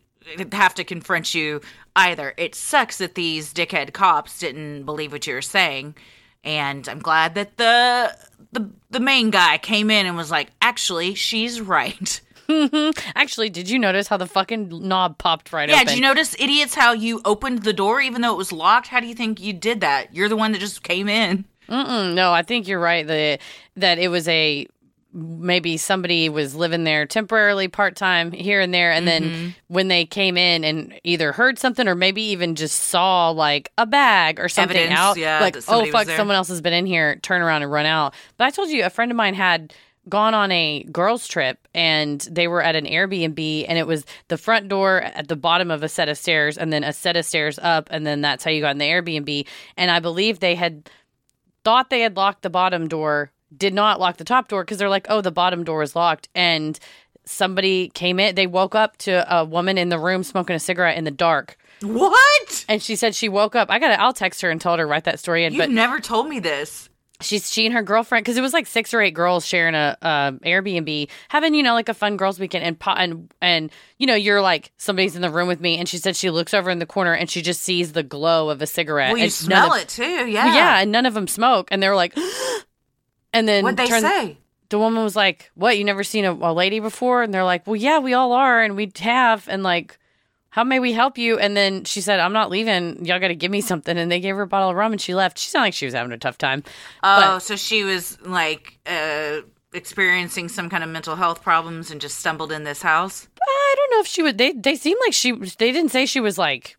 have to confront you either. It sucks that these dickhead cops didn't believe what you were saying. And I'm glad that the the the main guy came in and was like, "Actually, she's right." Actually, did you notice how the fucking knob popped right Yeah, open? Yeah, did you notice, idiots, how you opened the door even though it was locked? How do you think you did that? You're the one that just came in. Mm, no, I think you're right. The that it was a maybe somebody was living there temporarily part time here and there and Mm-hmm. then when they came in and either heard something or maybe even just saw like a bag or something Evidence, out yeah, like oh fuck someone else has been in here turn around and run out but i told you a friend of mine had gone on a girls trip and they were at an airbnb and it was the front door at the bottom of a set of stairs and then a set of stairs up and then that's how you got in the airbnb and i believe they had thought they had locked the bottom door, did not lock the top door because they're like, oh, the bottom door is locked. And somebody came in, they woke up to a woman in the room smoking a cigarette in the dark. What? And she said she woke up. I got to, I'll text her and tell her to write that story in. You've But never told me this. She's, she and her girlfriend, because it was like six or eight girls sharing a, uh Airbnb, having, you know, like a fun girls weekend. And, and, and, you know, you're like, somebody's in the room with me. And she said she looks over in the corner and she just sees the glow of a cigarette. Well, you smell of- it too. Yeah. Well, yeah, and none of them smoke, and they're like, and then What'd they turned- say? The woman was like, "What? You never seen a, a lady before?" And they're like, "Well, yeah, we all are, and we have." And like, how may we help you? And then she said, "I'm not leaving. Y'all got to give me something." And they gave her a bottle of rum, and she left. She sounded like she was having a tough time. Oh, so she was like uh, experiencing some kind of mental health problems and just stumbled in this house. I I don't know if she would. They they seemed like she. They didn't say she was like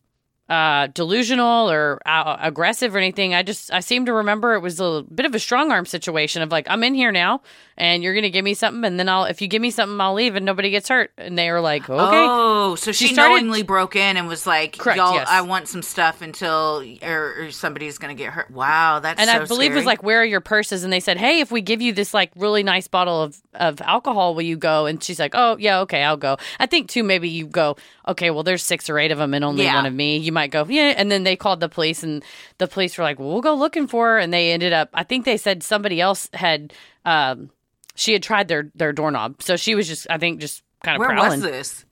uh delusional or uh, aggressive or anything. I just I seem to remember it was a bit of a strong arm situation of like I'm in here now and you're gonna give me something and then I'll if you give me something I'll leave and nobody gets hurt. And they were like, okay. Oh, so she, She started- knowingly broke in and was like, Correct, "Y'all, yes. I want some stuff until or, or somebody's gonna get hurt." Wow, that's and so I believe it was like, "Where are your purses?" And they said, "Hey, if we give you this like really nice bottle of of alcohol, will you go?" And she's like, "Oh yeah, okay, I'll go." I think too, maybe you go, "Okay, well, there's six or eight of them, and only Yeah. one of me." You might go, "Yeah," and then they called the police, and the police were like, "We'll go looking for her," and they ended up. I think they said somebody else had, um, she had tried their their doorknob, so she was just, I think, just kind of Where prowling. was this?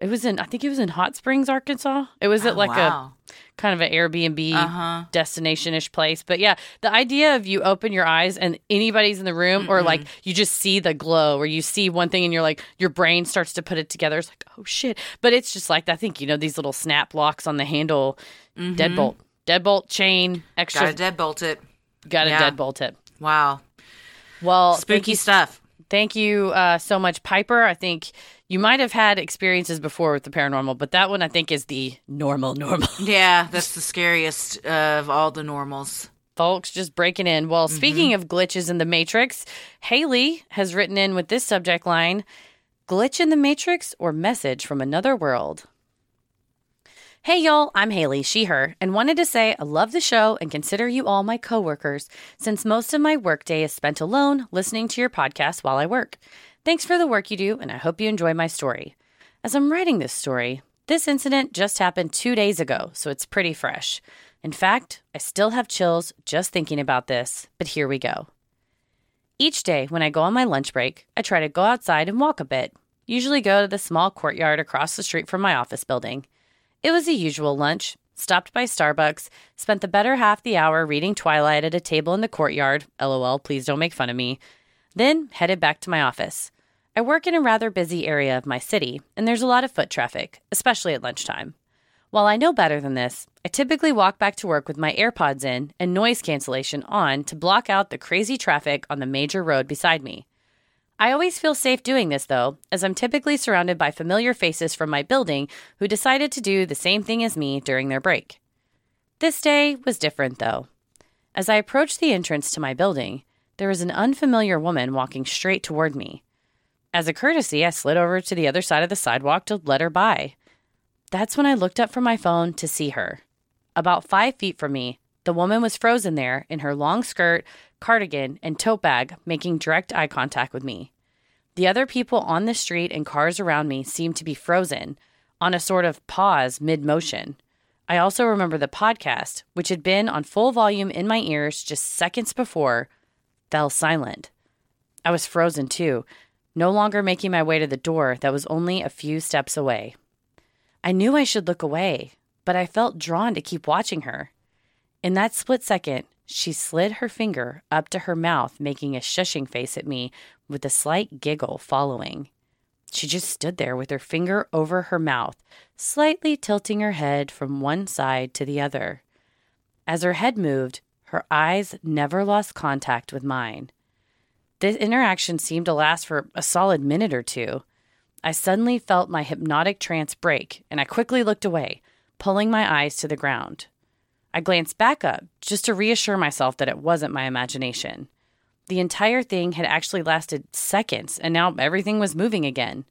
It was in, I think it was in Hot Springs, Arkansas. It was at Oh, like wow. a kind of an Airbnb Uh-huh. destination ish place. But yeah, the idea of you open your eyes and anybody's in the room, or like you just see the glow, or you see one thing and you're like, your brain starts to put it together. It's like, oh shit. But it's just like, I think, you know, these little snap locks on the handle, deadbolt, deadbolt chain, extra, Gotta deadbolt it. got to yeah. deadbolt it. Wow, Well, spooky stuff. Thank you uh, so much, Piper. I think you might have had experiences before with the paranormal, but that one I think is the normal, normal. Yeah, that's the scariest of all the normals. Folks just breaking in. Well, speaking of glitches in the Matrix, Haley has written in with this subject line Glitch in the Matrix or Message from Another World? Hey y'all, I'm Haley, she, her, and wanted to say I love the show and consider you all my coworkers since most of my workday is spent alone listening to your podcast while I work. Thanks for the work you do, and I hope you enjoy my story. As I'm writing this story, this incident just happened two days ago, so it's pretty fresh. In fact, I still have chills just thinking about this, but here we go. Each day when I go on my lunch break, I try to go outside and walk a bit, usually go to the small courtyard across the street from my office building. It was a usual lunch. Stopped by Starbucks, spent the better half the hour reading Twilight at a table in the courtyard. LOL, please don't make fun of me. Then headed back to my office. I work in a rather busy area of my city, and there's a lot of foot traffic, especially at lunchtime. While I know better than this, I typically walk back to work with my AirPods in and noise cancellation on to block out the crazy traffic on the major road beside me. I always feel safe doing this, though, as I'm typically surrounded by familiar faces from my building who decided to do the same thing as me during their break. This day was different, though. As I approached the entrance to my building, there was an unfamiliar woman walking straight toward me. As a courtesy, I slid over to the other side of the sidewalk to let her by. That's when I looked up from my phone to see her. About five feet from me, the woman was frozen there in her long skirt, cardigan, and tote bag, making direct eye contact with me. The other people on the street and cars around me seemed to be frozen, on a sort of pause mid motion. I also remember the podcast, which had been on full volume in my ears just seconds before, fell silent. I was frozen too, no longer making my way to the door that was only a few steps away. I knew I should look away, but I felt drawn to keep watching her. In that split second, she slid her finger up to her mouth, making a shushing face at me with a slight giggle following. She just stood there with her finger over her mouth, slightly tilting her head from one side to the other. As her head moved, her eyes never lost contact with mine. This interaction seemed to last for a solid minute or two. I suddenly felt my hypnotic trance break, and I quickly looked away, pulling my eyes to the ground. I glanced back up just to reassure myself that it wasn't my imagination. The entire thing had actually lasted seconds, and now everything was moving again.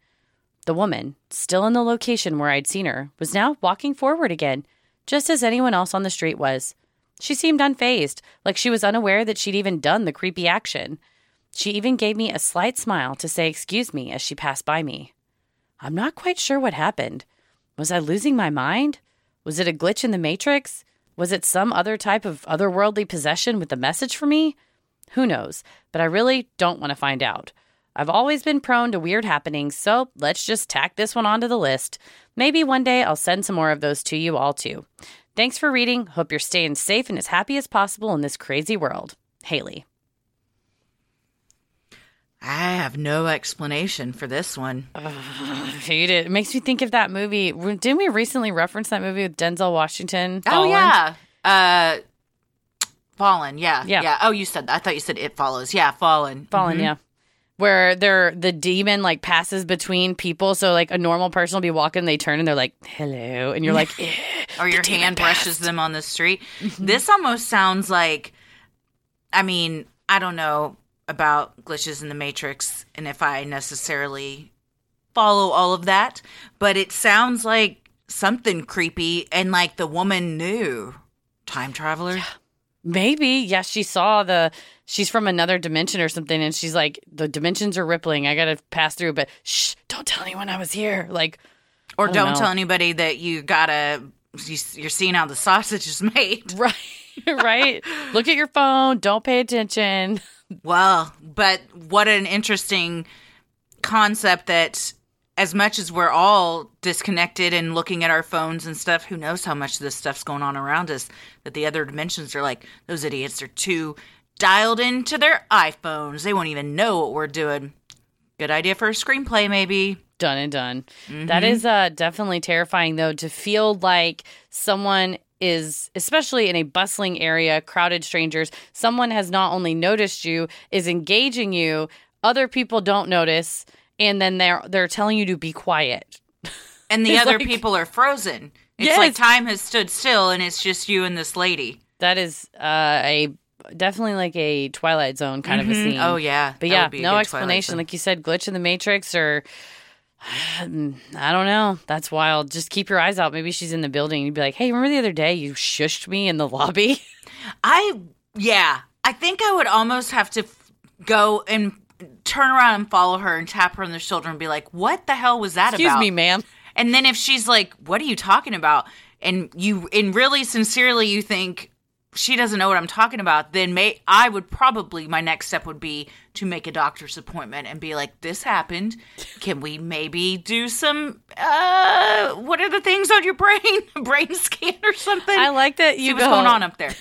The woman, still in the location where I'd seen her, was now walking forward again, just as anyone else on the street was. She seemed unfazed, like she was unaware that she'd even done the creepy action. She even gave me a slight smile to say excuse me as she passed by me. I'm not quite sure what happened. Was I losing my mind? Was it a glitch in the Matrix? Was it some other type of otherworldly possession with a message for me? Who knows, but I really don't want to find out. I've always been prone to weird happenings, so let's just tack this one onto the list. Maybe one day I'll send some more of those to you all too. Thanks for reading. Hope you're staying safe and as happy as possible in this crazy world. Haley. I have no explanation for this one. Hate it. It makes me think of that movie. Didn't we recently reference that movie with Denzel Washington? Oh yeah, uh, Fallen. Yeah, Yeah. yeah. Oh, you said that. I thought you said it follows. Yeah, Fallen. Fallen, yeah. where they're the demon like passes between people. So like a normal person will be walking, they turn and they're like, "Hello," and you're like, or your hand brushes them on the street. Mm-hmm. This almost sounds like, I mean, I don't know about glitches in the Matrix and if I necessarily follow all of that, but it sounds like something creepy and like the woman knew. Time traveler? Maybe. Yeah, she saw the she's from another dimension or something and she's like the dimensions are rippling. I got to pass through, but shh, don't tell anyone I was here. Like Or don't don't tell anybody that you gotta, you- you're seeing how the sausage is made. right right. Look at your phone, don't pay attention. Well, but what an interesting concept that as much as we're all disconnected and looking at our phones and stuff, who knows how much of this stuff's going on around us that the other dimensions are like, those idiots are too dialed into their iPhones. They won't even know what we're doing. Good idea for a screenplay, maybe. done and done. That is uh, definitely terrifying, though, to feel like someone is, especially in a bustling area, crowded strangers, someone has not only noticed you, is engaging you, other people don't notice, and then they're they're telling you to be quiet. And the other like- people are frozen. It's Yes. like time has stood still and it's just you and this lady. That is uh, a definitely like a Twilight Zone kind of a Mhm. scene. Oh, yeah. But That yeah, would be a no explanation. Like you said, glitch in the Matrix or I don't know. That's wild. Just keep your eyes out. Maybe she's in the building. You'd be like, hey, remember the other day you shushed me in the lobby? I yeah, I think I would almost have to f- go and turn around and follow her and tap her on the shoulder and be like, "What the hell was that Excuse about?" me, ma'am. And then if she's like, "What are you talking about?" and you and really sincerely you think she doesn't know what I'm talking about, then may I would probably my next step would be to make a doctor's appointment and be like, "This happened. Can we maybe do some uh what are the things on your brain? brain scan or something?" I like that See you what's go, going on up there.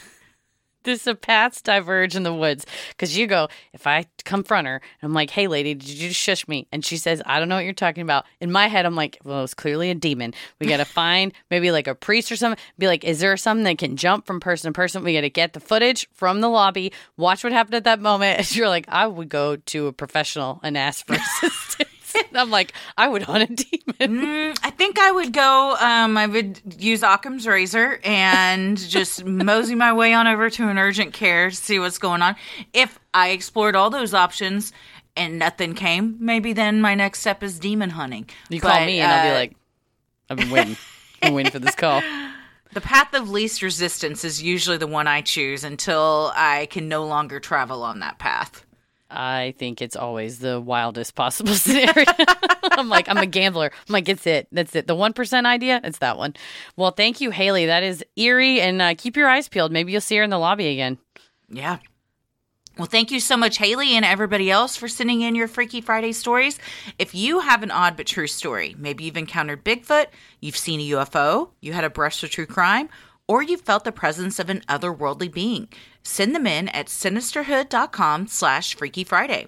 This the paths diverge in the woods because you go. If I confront her, and I'm like, "Hey, lady, did you just shush me?" And she says, "I don't know what you're talking about." In my head, I'm like, "Well, it's clearly a demon. We got to find maybe like a priest or something. Be like, is there something that can jump from person to person? We got to get the footage from the lobby. Watch what happened at that moment." And you're like, "I would go to a professional and ask for assistance." I'm like, "I would hunt a demon." Mm, I think I would go. Um, I would use Occam's razor and just mosey my way on over to an urgent care to see what's going on. If I explored all those options and nothing came, maybe then my next step is demon hunting. You call me, and I'll be uh, like, "I've been waiting. I'm waiting for this call." the path of least resistance is usually the one I choose until I can no longer travel on that path. I think it's always the wildest possible scenario. I'm like, I'm a gambler. I'm like, it's it. That's it. The 1% idea, it's that one. Well, thank you, Haley. That is eerie. And uh, keep your eyes peeled. Maybe you'll see her in the lobby again. Yeah. Well, thank you so much, Haley, and everybody else for sending in your Freaky Friday stories. If you have an odd but true story, maybe you've encountered Bigfoot, you've seen a UFO, you had a brush with true crime, or you felt the presence of an otherworldly being, send them in at sinisterhood.com slash Freaky Friday.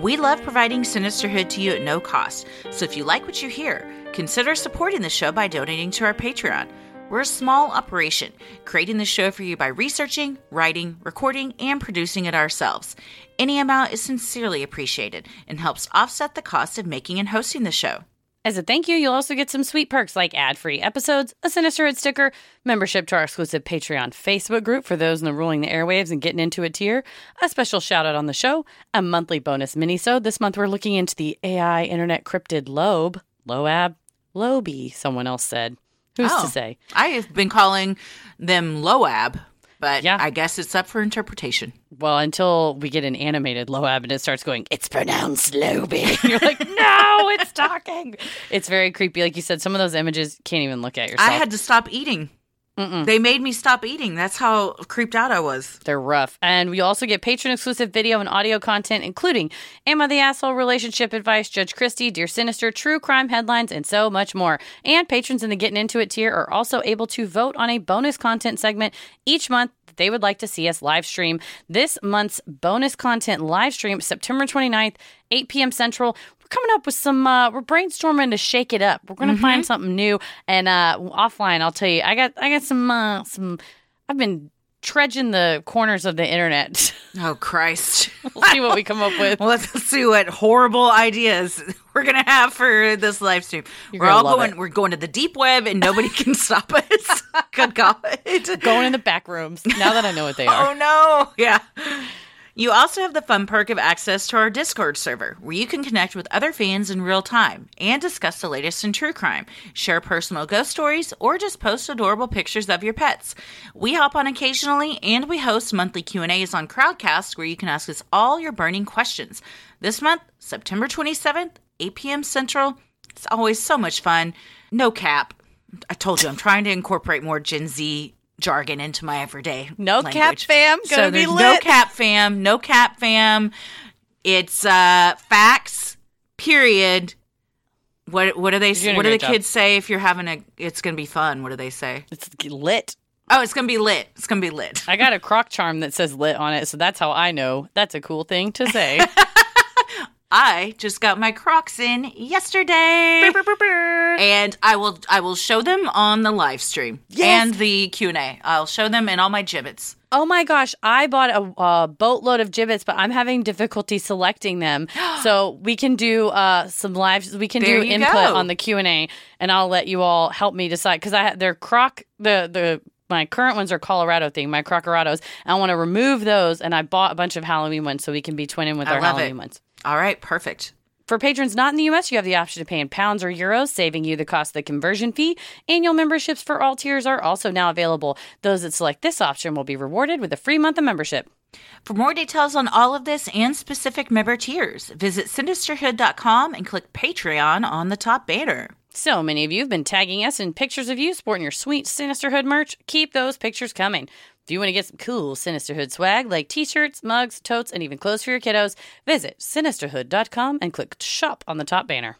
We love providing Sinisterhood to you at no cost, so if you like what you hear, consider supporting the show by donating to our Patreon. We're a small operation, creating the show for you by researching, writing, recording, and producing it ourselves. Any amount is sincerely appreciated and helps offset the cost of making and hosting the show. As a thank you, you'll also get some sweet perks like ad free episodes, a Sinisterhood sticker, membership to our exclusive Patreon Facebook group for those in the ruling the airwaves and getting into it tier, a special shout out on the show, a monthly bonus minisode. This month we're looking into the AI internet cryptid Lobe, Loab, Loby, someone else said. Who's Oh. to say? I have been calling them Loab, but Yeah. I guess it's up for interpretation. Well, until we get an animated Loab and it starts going, it's pronounced Loby. You're like, no, it's talking. It's very creepy. Like you said, some of those images can't even look at yourself. I had to stop eating. They made me stop eating. That's how creeped out I was. They're rough. And we also get patron exclusive video and audio content, including Am I the Asshole relationship advice, Judge Christie, Dear Sinister, true crime headlines, and so much more. And patrons in the Getting Into It tier are also able to vote on a bonus content segment each month that they would like to see us live stream. This month's bonus content live stream, September 29th, 8 p.m. Central. Coming up with some, uh, we're brainstorming to shake it up. We're going to find something new. And uh, offline, I'll tell you, I got, I got some, uh, some, I've been trudging the corners of the internet. Oh Christ! we'll see what we come up with. Let's see what horrible ideas we're gonna have for this live stream. You're we're all going. it. We're going to the deep web, and nobody can stop us. Good God! Going in the back rooms. Now that I know what they are. Oh no! Yeah. You also have the fun perk of access to our Discord server, where you can connect with other fans in real time and discuss the latest in true crime, share personal ghost stories, or just post adorable pictures of your pets. We hop on occasionally, and we host monthly Q and A's on Crowdcast, where you can ask us all your burning questions. This month, September twenty seventh, eight p.m. Central. It's always so much fun. No cap. I told you I'm trying to incorporate more Gen Z jargon into my everyday. No cap, fam. Gonna so be there's no lit. cap fam, no cap fam. It's uh facts. Period. What what do they doing a what do the job. kids say if you're having a it's gonna be fun? What do they say? It's lit. Oh, it's gonna be lit. It's gonna be lit. I got a croc charm that says lit on it, so that's how I know that's a cool thing to say. I just got my Crocs in yesterday, burr, burr, burr, and I will I will show them on the live stream yes. and the Q and A. I'll show them in all my Jibbitz. Oh my gosh, I bought a, a, boatload of Jibbitz, but I'm having difficulty selecting them. so we can do uh, some live. We can there do input go. on the Q and A, and I'll let you all help me decide because I they're Croc the the my current ones are Colorado thing, my Colorados. I want to remove those, and I bought a bunch of Halloween ones so we can be twinning with I our Halloween it. ones. All right, perfect. For patrons not in the US, you have the option to pay in pounds or euros, saving you the cost of the conversion fee. Annual memberships for all tiers are also now available. Those that select this option will be rewarded with a free month of membership. For more details on all of this and specific member tiers, visit sinisterhood.com and click Patreon on the top banner. So many of you have been tagging us in pictures of you sporting your sweet Sinisterhood merch. Keep those pictures coming. If you want to get some cool Sinisterhood swag like t shirts, mugs, totes, and even clothes for your kiddos, visit sinisterhood.com and click shop on the top banner.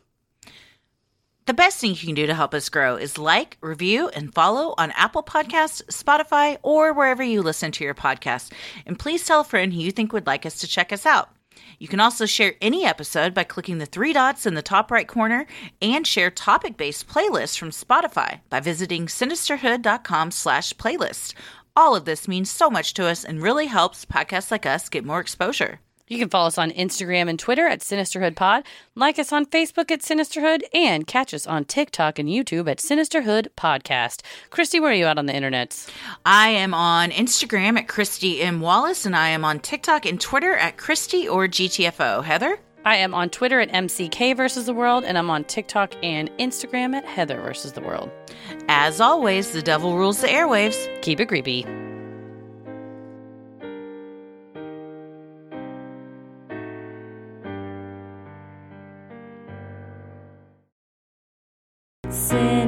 The best thing you can do to help us grow is like, review, and follow on Apple Podcasts, Spotify, or wherever you listen to your podcast. And please tell a friend who you think would like us to check us out. You can also share any episode by clicking the three dots in the top right corner and share topic-based playlists from Spotify by visiting sinisterhood.com slash playlist. All of this means so much to us and really helps podcasts like us get more exposure. You can follow us on Instagram and Twitter at Sinisterhood Pod, like us on Facebook at Sinisterhood, and catch us on TikTok and YouTube at Sinisterhood Podcast. Christy, where are you out on the internet? I am on Instagram at Christy M. Wallace, and I am on TikTok and Twitter at Christy or GTFO. Heather? I am on Twitter at MCK versus the world, and I'm on TikTok and Instagram at Heather versus the world. As always, the devil rules the airwaves. Keep it creepy. Sinisterhood.